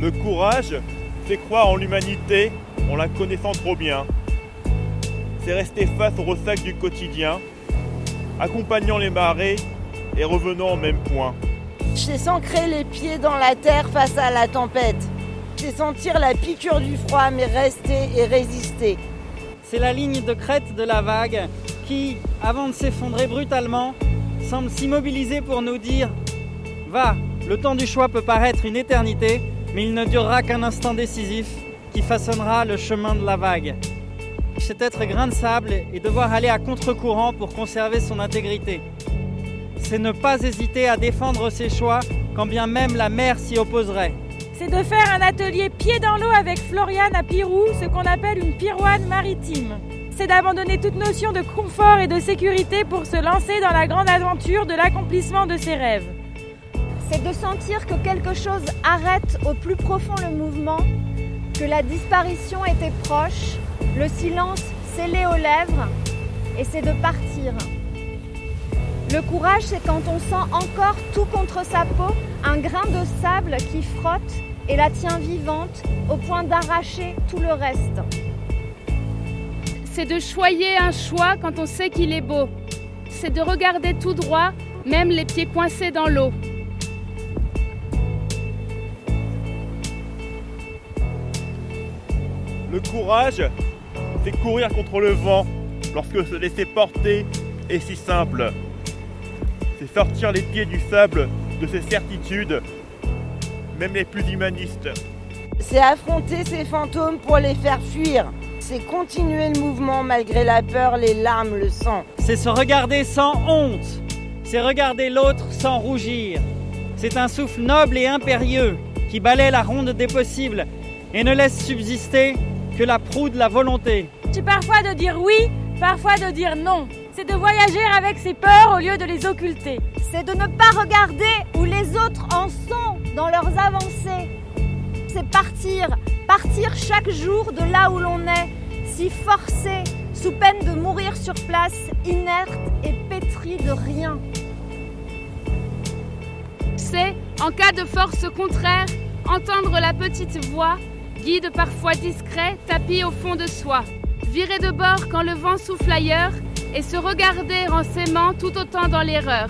Le courage, c'est croire en l'humanité en la connaissant trop bien. C'est rester face au ressac du quotidien, accompagnant les marées et revenant au même point. C'est s'ancrer les pieds dans la terre face à la tempête. C'est sentir la piqûre du froid, mais rester et résister. C'est la ligne de crête de la vague qui, avant de s'effondrer brutalement, semble s'immobiliser pour nous dire Va, le temps du choix peut paraître une éternité, mais il ne durera qu'un instant décisif qui façonnera le chemin de la vague. C'est être grain de sable et devoir aller à contre-courant pour conserver son intégrité. C'est ne pas hésiter à défendre ses choix quand bien même la mer s'y opposerait. C'est de faire un atelier pied dans l'eau avec Floriane à Pirou, ce qu'on appelle une pirouane maritime. C'est d'abandonner toute notion de confort et de sécurité pour se lancer dans la grande aventure de l'accomplissement de ses rêves. C'est de sentir que quelque chose arrête au plus profond le mouvement, que la disparition était proche, le silence scellé aux lèvres, et c'est de partir. Le courage, c'est quand on sent encore tout contre sa peau, un grain de sable qui frotte et la tient vivante au point d'arracher tout le reste. C'est de choyer un choix quand on sait qu'il est beau. C'est de regarder tout droit, même les pieds coincés dans l'eau. Le courage, c'est courir contre le vent lorsque se laisser porter est si simple. C'est sortir les pieds du sable de ses certitudes, même les plus humanistes. C'est affronter ces fantômes pour les faire fuir. C'est continuer le mouvement malgré la peur, les larmes, le sang. C'est se regarder sans honte. C'est regarder l'autre sans rougir. C'est un souffle noble et impérieux qui balaie la ronde des possibles et ne laisse subsister que la proue de la volonté. C'est parfois de dire oui, parfois de dire non. C'est de voyager avec ses peurs au lieu de les occulter. C'est de ne pas regarder où les autres en sont dans leurs avancées. C'est partir, partir chaque jour de là où l'on est, si forcé, sous peine de mourir sur place, inerte et pétri de rien. C'est, en cas de force contraire, entendre la petite voix Guide parfois discret, tapis au fond de soi, virer de bord quand le vent souffle ailleurs et se regarder en s'aimant tout autant dans l'erreur.